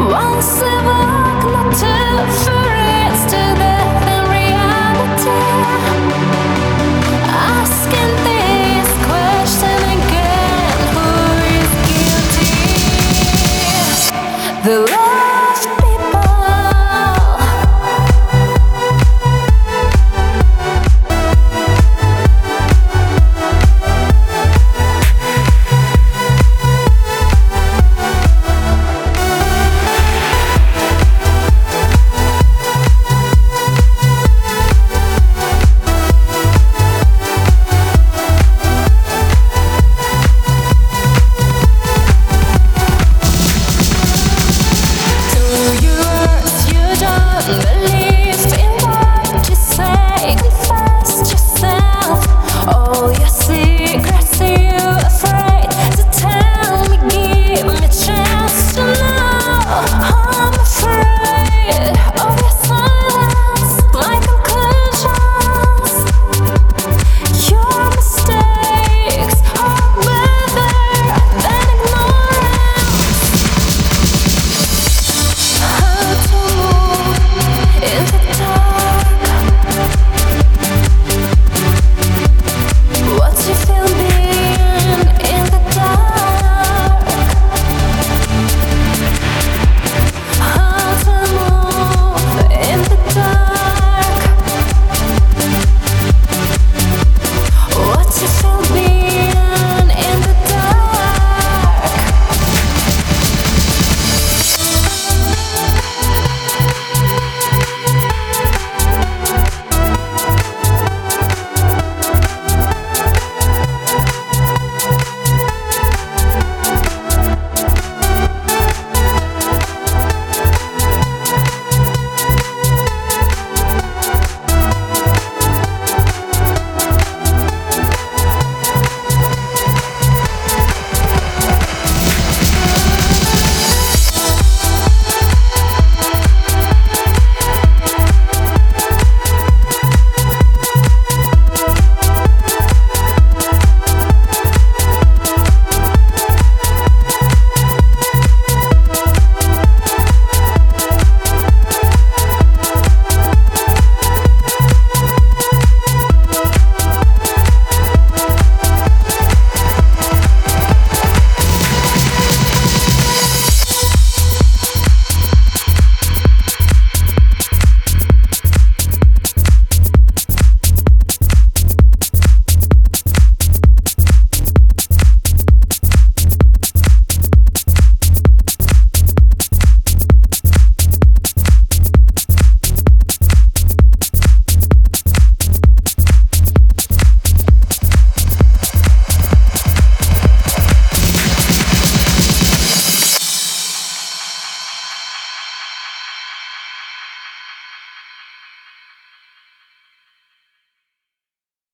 Once